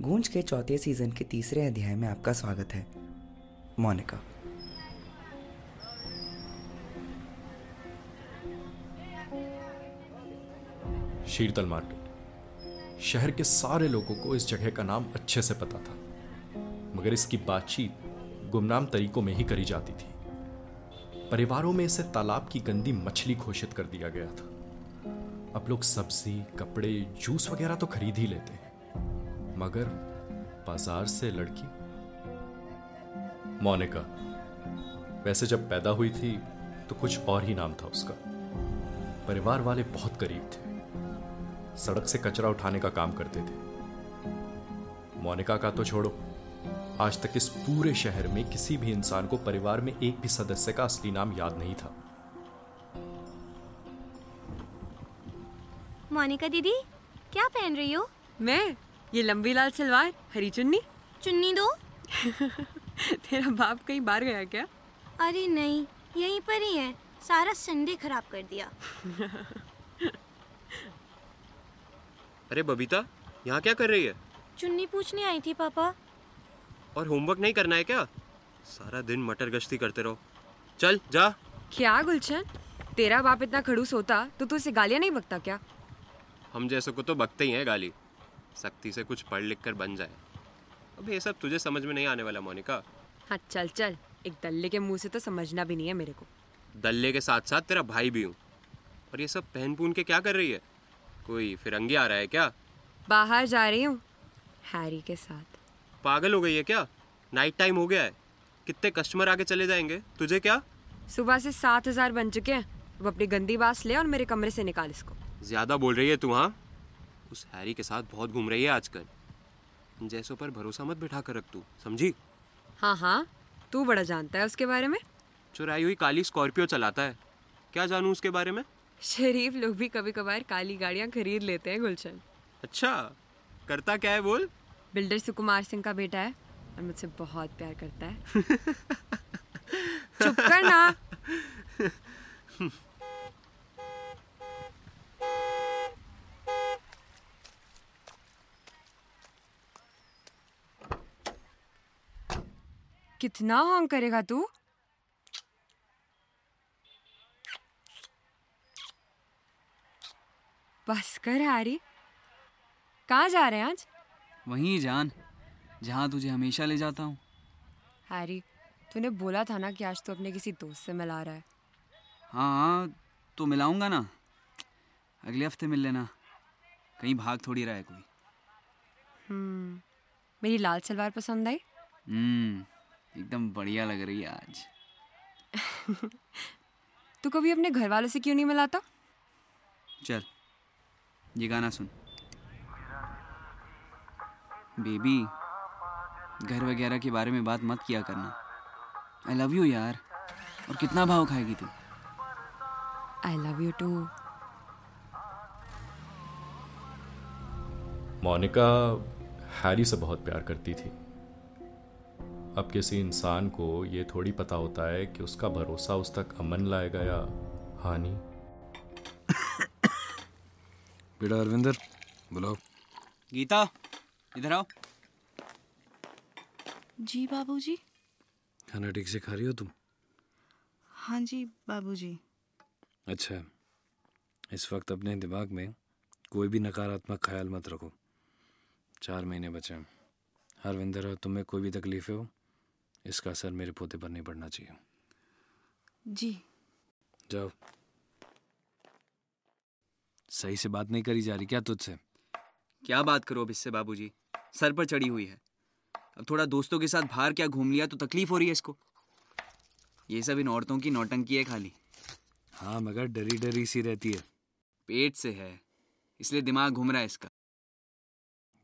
गूंज के चौथे सीज़न के तीसरे अध्याय में आपका स्वागत है। मोनिका। शीरतल मार्केट। शहर के सारे लोगों को इस जगह का नाम अच्छे से पता था। मगर इसकी बातचीत गुमनाम तरीकों में ही करी जाती थी। परिवारों में इसे तालाब की गंदी मछली घोषित कर दिया गया था। अब लोग सब्ज़ी, कपड़े, जूस वगैरह तो खरीद ही लेते हैं। मगर बाज़ार से लड़की? मोनिका वैसे जब पैदा हुई थी तो कुछ और ही नाम था उसका। परिवार वाले बहुत करीब थे। सड़क से कचरा उठाने का काम करते थे। मोनिका का तो छोड़ो आज तक इस पूरे शहर में किसी भी इंसान को परिवार में एक भी सदस्य का असली नाम याद नहीं था। मोनिका दीदी क्या पहन रही हो? मैं? ये लंबी लाल सलवार हरी चुन्नी? चुन्नी दो। तेरा बाप कहीं बाहर गया क्या? अरे नहीं यहीं पर ही है। सारा संडे खराब कर दिया। अरे बबीता यहाँ क्या कर रही है? चुन्नी पूछने आई थी पापा। और होमवर्क नहीं करना है क्या? सारा दिन मटर गश्ती करते रहो। चल जा। क्या गुलशन? तेरा बाप इतना खड़ूस होता तो तू इसे गालियाँ नहीं बकता क्या? हम जैसे को तो बकते ही हैं गाली। सख्ती से कुछ पढ़ लिख कर बन जाए। अब ये सब तुझे समझ में नहीं आने वाला मोनिका। हाँ चल चल। एक दल्ले के मुँह से तो समझना भी नहीं है मेरे को। दल्ले के साथ साथ तेरा भाई भी हूँ। और ये सब पहन पून के क्या कर रही है? कोई फिरंगी आ रहा है क्या? बाहर जा रही हूँ हैरी के साथ। पागल हो गई है क्या? नाइट टाइम हो गया है। कितने कस्टमर आगे चले जाएँगे? तुझे क्या? सुबह से सात हज़ार बन चुके हैं। अब अपनी गंदी बास ले और मेरे कमरे से निकाल इसको। ज़्यादा बोल रही है तू हाँ? उस हैरी के साथ बहुत घूम रही है आजकल। जैसों पर भरोसा मत बिठा कर रख तू समझी? हाँ हाँ। तू बड़ा जानता है उसके बारे में? चुराई हुई काली स्कॉर्पियो चलाता है। क्या जानूं उसके बारे में? शरीफ लोग भी कभी कभार काली गाड़ियाँ खरीद लेते हैं गुलशन। अच्छा करता क्या है बोल? बिल्डर सुकुमार सिंह का बेटा है और मुझसे बहुत प्यार करता है। चुप कर ना कितना हॉन्ग करेगा तू? बस कर हैरी। कहाँ जा रहे हैं आज? वहीं जान जहाँ तुझे हमेशा ले जाता हूँ। हैरी तूने बोला था ना कि आज तू अपने किसी दोस्त से मिला रहा है हाँ। हाँ तो मिलाऊँगा ना। अगले हफ़्ते मिल लेना। कहीं भाग थोड़ी रहा है कोई। हम्म मेरी लाल सलवार पसंद आई? हम्म। एकदम बढ़िया लग रही है आज। तू कभी अपने घर वालों से क्यों नहीं मिलाता चल ये गाना सुन। बेबी घर वगैरह के बारे में बात मत किया करना। आई लव यू यार और कितना भाव खाएगी तू। I love you too Monica Harry से बहुत प्यार करती थी। अब किसी इंसान को ये थोड़ी पता होता है कि उसका भरोसा उस तक अमन लाएगा या हानि बेटा अरविंदर बुलाओ। गीता इधर आओ। जी बाबूजी। खाना ठीक से खा रही हो तुम? हाँ जी बाबूजी। अच्छा इस वक्त अपने दिमाग में कोई भी नकारात्मक ख्याल मत रखो। चार महीने बचे हैं। हरविंदर तुम्हें कोई भी तकलीफ़ हो इसका असर मेरे पोते पर नहीं पड़ना चाहिए। जी। जाओ। सही से बात नहीं करी जा रही क्या तुझसे? क्या बात करो अब इससे बाबूजी? सर पर चढ़ी हुई है। अब थोड़ा दोस्तों के साथ बाहर क्या घूम लिया तो तकलीफ़ हो रही है इसको। ये सब इन औरतों की नौटंकी है खाली। हाँ मगर डरी डरी सी रहती है। पेट से है। इसलिए दिमाग घूम रहा है इसका।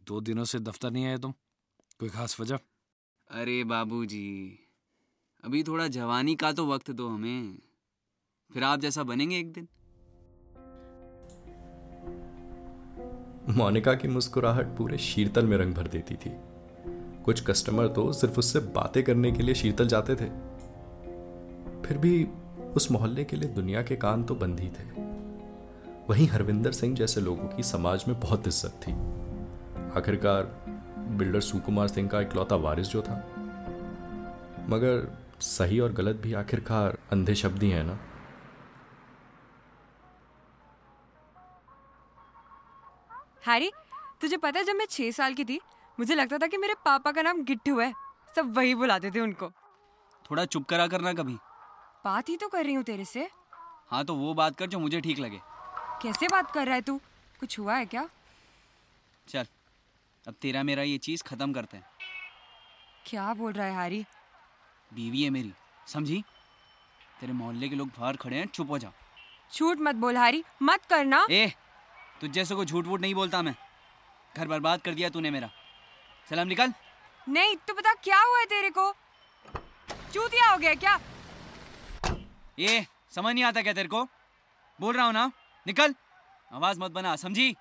दो दिनों से दफ्तर नहीं आए तुम? कोई खास वजह? अरे बाबूजी, अभी थोड़ा जवानी का तो वक्त दो हमें। फिर आप जैसा बनेंगे एक दिन। मोनिका की मुस्कुराहट पूरे शीतल में रंग भर देती थी। कुछ कस्टमर तो सिर्फ़ उससे बातें करने के लिए शीतल जाते थे। फिर भी उस मोहल्ले के लिए दुनिया के कान तो बंद ही थे। वहीं हरविंदर सिंह जैसे लोगों की समाज में बहुत इज़्ज़त थी। आखिरकार बिल्डर सुकुमार सिंह का इकलौता वारिस जो था। मगर सही और गलत भी आखिरकार अंधे शब्द ही है ना? हैरी तुझे पता है जब मैं छह साल की थी मुझे लगता था कि मेरे पापा का नाम गिट्टू है। सब वही बुलाते थे उनको। थोड़ा चुप करा करना कभी। बात ही तो कर रही हूँ तेरे से। हाँ तो वो बात कर जो मुझे ठीक लगे। कैसे बात कर रहा है तू? कुछ हुआ है क्या? चल। अब तेरा मेरा ये चीज़ खत्म करते हैं। क्या बोल रहा है हारी? बीवी है मेरी समझी? तेरे मोहल्ले के लोग बाहर खड़े हैं चुप हो जा। झूठ मत बोल हैरी मत करना। ए तुझ जैसे को झूठ वूठ नहीं बोलता मैं। घर बर्बाद कर दिया तूने मेरा। सलाम निकल। नहीं तू बता क्या हुआ है तेरे को? चूतिया हो गया क्या? ये समझ नहीं आता क्या तेरे को? बोल रहा हूँ ना? निकल। आवाज़ मत बना समझी?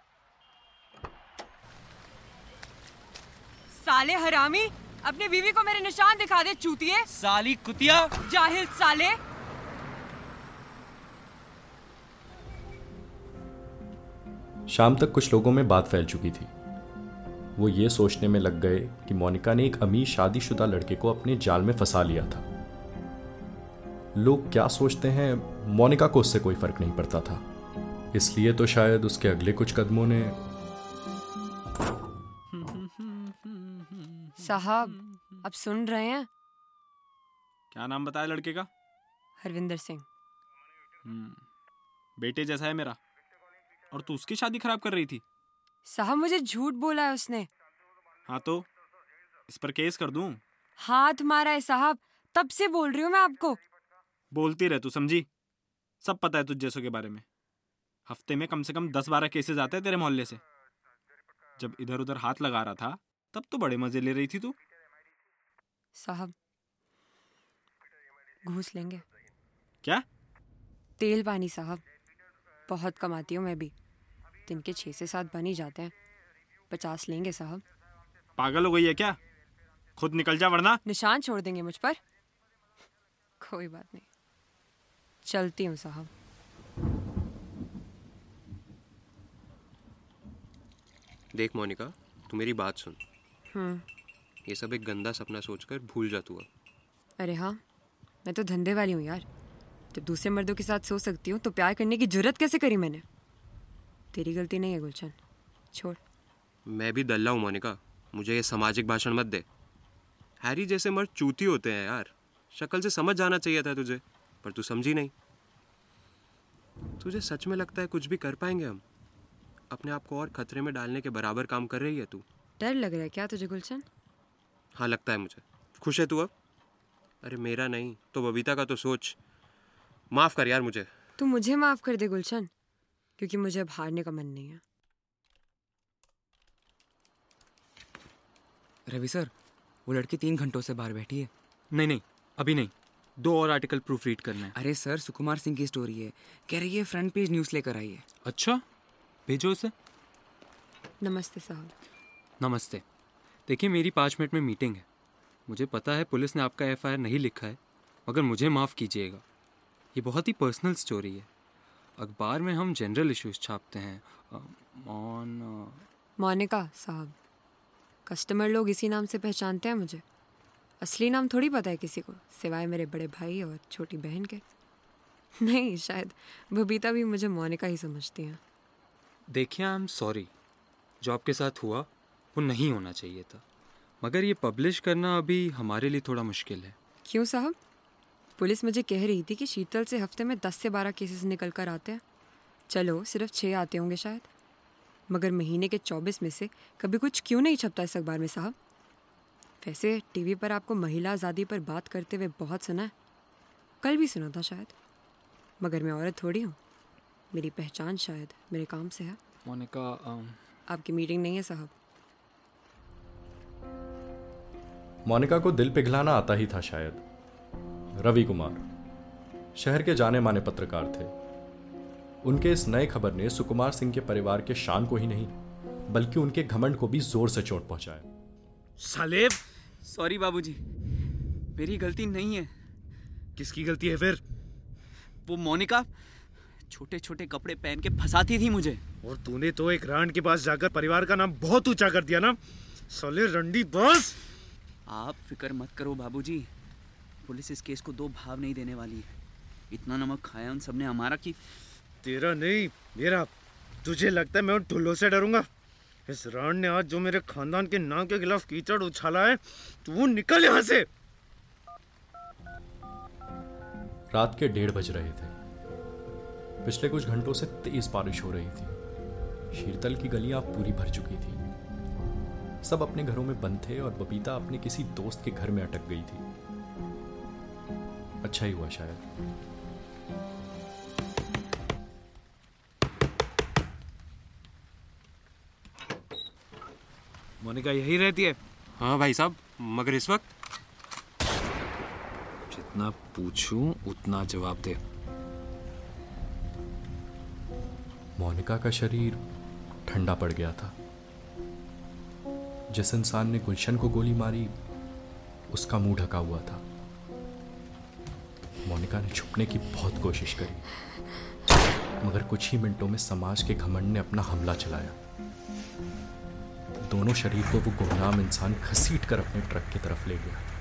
साले हरामी अपनी बीवी को मेरे निशान दिखा दे चूतिए। साली कुतिया। जाहिल साले। शाम तक कुछ लोगों में बात फैल चुकी थी। वो ये सोचने में लग गए कि मोनिका ने एक अमीर शादीशुदा लड़के को अपने जाल में फंसा लिया था। लोग क्या सोचते हैं मोनिका को उससे कोई फ़र्क नहीं पड़ता था। इसलिए तो शायद उसके अगले कुछ कदमों ने साहब अब सुन रहे हैं? क्या नाम बताया लड़के का? हरविंदर सिंह। बेटे जैसा है मेरा। और तू उसकी शादी खराब कर रही थी? साहब मुझे झूठ बोला है उसने। हाँ तो इस पर केस कर दूँ? हाथ मारा है साहब तब से बोल रही हूँ मैं आपको। बोलती रह तू समझी? सब पता है तुझ जैसों के बारे में। हफ़्ते में कम से कम दस बारह केसेस आते हैं तेरे मोहल्ले से। जब इधर उधर हाथ लगा रहा था तब तो बड़े मज़े ले रही थी तू। साहब घूस लेंगे। क्या? तेल पानी साहब बहुत कमाती हूँ मैं भी। दिन के छः से सात बन ही जाते हैं पचास लेंगे साहब। पागल हो गई है क्या? खुद निकल जा वरना। निशान छोड़ देंगे मुझ पर। कोई बात नहीं। चलती हूँ साहब। देख मोनिका तू मेरी बात सुन। ये सब एक गंदा सपना सोचकर भूल जा तू अरे हाँ मैं तो धंधे वाली हूँ यार। जब दूसरे मर्दों के साथ सो सकती हूँ तो प्यार करने की ज़रूरत कैसे करी मैंने? तेरी गलती नहीं है गुलशन। छोड़। मैं भी दल्ला हूँ मोनिका। मुझे ये सामाजिक भाषण मत दे। हैरी जैसे मर्द चूती होते हैं यार। शक्ल से समझ जाना चाहिए था तुझे पर तू समझी नहीं। तुझे सच में लगता है कुछ भी कर पाएँगे हम? अपने आप को और खतरे में डालने के बराबर काम कर रही है तू। डर लग रहा है क्या तुझे गुलशन? हाँ लगता है मुझे। खुश है तू अब? अरे मेरा नहीं तो बबीता का तो सोच। माफ़ कर यार मुझे। तू मुझे माफ़ कर दे गुलशन क्योंकि मुझे अब हारने का मन नहीं है। रवि सर वो लड़की तीन घंटों से बाहर बैठी है। नहीं नहीं अभी नहीं। दो और आर्टिकल प्रूफ रीड करना है। अरे सर सुकुमार सिंह की स्टोरी है। कह रही है फ्रंट पेज न्यूज़ लेकर आई है। अच्छा? भेजो इसे नमस्ते साहब। नमस्ते। देखिए मेरी पाँच मिनट में मीटिंग है। मुझे पता है पुलिस ने आपका एफआईआर नहीं लिखा है मगर मुझे माफ़ कीजिएगा। ये बहुत ही पर्सनल स्टोरी है। अखबार में हम जनरल इश्यूज़ छापते हैं। ऑन मोनिका साहब कस्टमर लोग इसी नाम से पहचानते हैं मुझे। असली नाम थोड़ी पता है किसी को सिवाय मेरे बड़े भाई और छोटी बहन के। नहीं शायद बबीता भी मुझे मोनिका ही समझती हैं। देखिए आई एम सॉरी जो आपके साथ हुआ वो नहीं होना चाहिए था। मगर ये पब्लिश करना अभी हमारे लिए थोड़ा मुश्किल है। क्यों साहब? पुलिस मुझे कह रही थी कि शीतल से हफ़्ते में दस से बारह केसेस निकल कर आते हैं। चलो सिर्फ़ छः आते होंगे शायद। मगर महीने के चौबीस में से कभी कुछ क्यों नहीं छपता इस अखबार में साहब? वैसे टीवी पर आपको महिला आज़ादी पर बात करते हुए बहुत सुना है। कल भी सुना था शायद। मगर मैं औरत थोड़ी हूँ। मेरी पहचान शायद मेरे काम से है। मोनिका आपकी मीटिंग नहीं है साहब। मोनिका को दिल पिघलाना आता ही था शायद। रवि कुमार शहर के जाने माने पत्रकार थे। उनके इस नए खबर ने सुकुमार सिंह के परिवार के शान को ही नहीं बल्कि उनके घमंड को भी ज़ोर से चोट पहुँचाया। सालेब सॉरी बाबूजी मेरी गलती नहीं है। किसकी गलती है फिर? वो मोनिका छोटे छोटे कपड़े पहन के फंसाती थी मुझे। और तूने तो एक रांड के पास जाकर परिवार का नाम बहुत ऊँचा कर दिया ना? साले रंडी बस! आप फ़िक्र मत करो बाबूजी। पुलिस इस केस को दो भाव नहीं देने वाली है। इतना नमक खाया उन सबने हमारा कि तेरा नहीं मेरा। तुझे लगता है मैं उन ठुल्लों से डरूँगा। इस राण ने आज जो मेरे खानदान के नाम के खिलाफ कीचड़ उछाला है तो वो निकल यहाँ से। रात के डेढ़ बज रहे थे। पिछले कुछ घंटों से तेज बारिश हो रही थी। शीरतल की गलियाँ पूरी भर चुकी थी। सब अपने घरों में बंद थे और बबीता अपने किसी दोस्त के घर में अटक गई थी। अच्छा ही हुआ शायद। मोनिका यही रहती है? हाँ भाई साहब मगर इस वक्त? जितना पूछूँ उतना जवाब दे। मोनिका का शरीर ठंडा पड़ गया था। जिस इंसान ने गुलशन को गोली मारी, उसका मुँह ढका हुआ था। मोनिका ने छुपने की बहुत कोशिश करी, मगर कुछ ही मिनटों में समाज के घमंड ने अपना हमला चलाया। दोनों शरीर को वो गुमनाम इंसान घसीट कर अपने ट्रक की तरफ़ ले गया।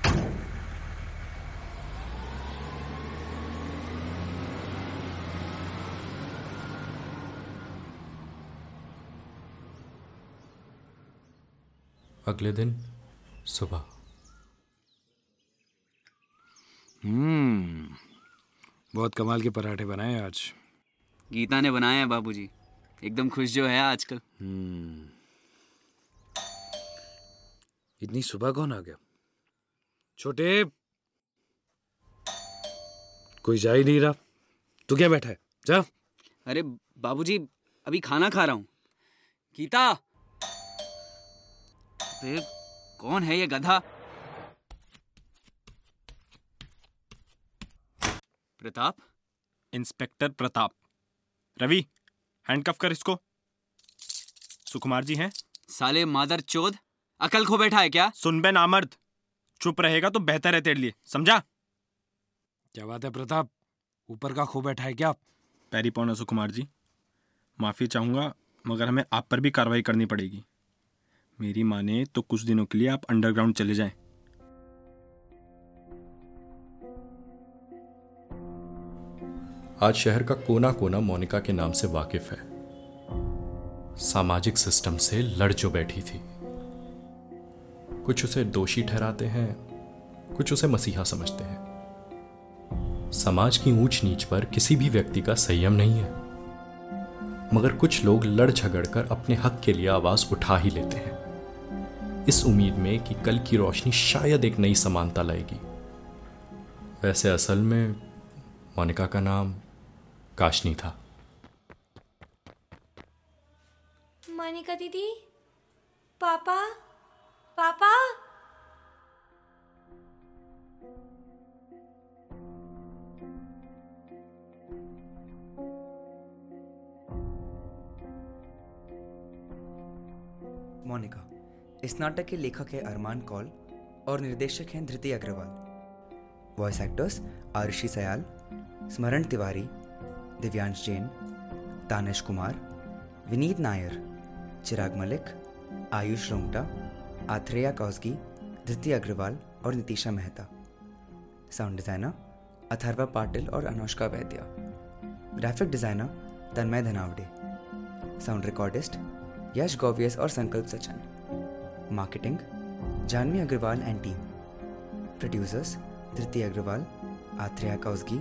अगले दिन सुबह। हम्म बहुत कमाल के पराठे बनाए आज। गीता ने बनाया है बाबूजी। एकदम खुश जो है आजकल। हम्म इतनी सुबह कौन आ गया? छोटे। कोई जा ही नहीं रहा। तू क्या बैठा है? जा। अरे बाबूजी अभी खाना खा रहा हूँ। गीता! अबे, कौन है ये गधा? प्रताप? इंस्पेक्टर प्रताप। रवि हैंडकफ कर इसको। सुकुमार जी हैं। साले मादर चोद अकल खो बैठा है क्या? सुन बे नामर्द चुप रहेगा तो बेहतर है तेरे लिए समझा? क्या बात है प्रताप? ऊपर का खो बैठा है क्या? पैरी पौना सुकुमार जी माफ़ी चाहूँगा मगर हमें आप पर भी कार्रवाई करनी पड़ेगी। मेरी माने तो कुछ दिनों के लिए आप अंडरग्राउंड चले जाएँ। आज शहर का कोना कोना मोनिका के नाम से वाकिफ है। सामाजिक सिस्टम से लड़ जो बैठी थी। कुछ उसे दोषी ठहराते हैं, कुछ उसे मसीहा समझते हैं। समाज की ऊंच नीच पर किसी भी व्यक्ति का संयम नहीं है। मगर कुछ लोग लड़ झगड़ कर अपने हक के लिए आवाज़ उठा ही लेते हैं। इस उम्मीद में कि कल की रोशनी शायद एक नई समानता लाएगी। वैसे असल में मोनिका का नाम काशनी था। मोनिका दीदी? पापा? पापा? मोनिका इस नाटक के लेखक है अरमान कौल और निर्देशक हैं धृति अग्रवाल। वॉइस एक्टर्स आरुषि सयाल स्मरण तिवारी दिव्यांश जैन तानिश कुमार विनीत नायर चिराग मलिक आयुष रोंगटा आथ्रेया कौसगी धृति अग्रवाल और नितिशा मेहता साउंड डिज़ाइनर अथर्वा पाटिल और Anushka Vaidya graphic designer Tanmay Dhanawade sound recordist Yash Gauvius और Sankalp Sachan marketing, Janvi Agarwal and team producers Dhriti Agarwal, Atreya Kausgi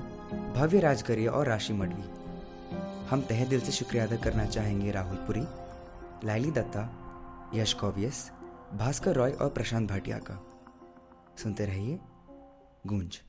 Bhavya Rajgaria और राशि मडवी। हम तहे दिल से शुक्रिया अदा करना चाहेंगे राहुल पुरी लाइली दत्ता, यश कौवियस, भास्कर रॉय और प्रशांत भाटिया का। सुनते रहिए गूंज।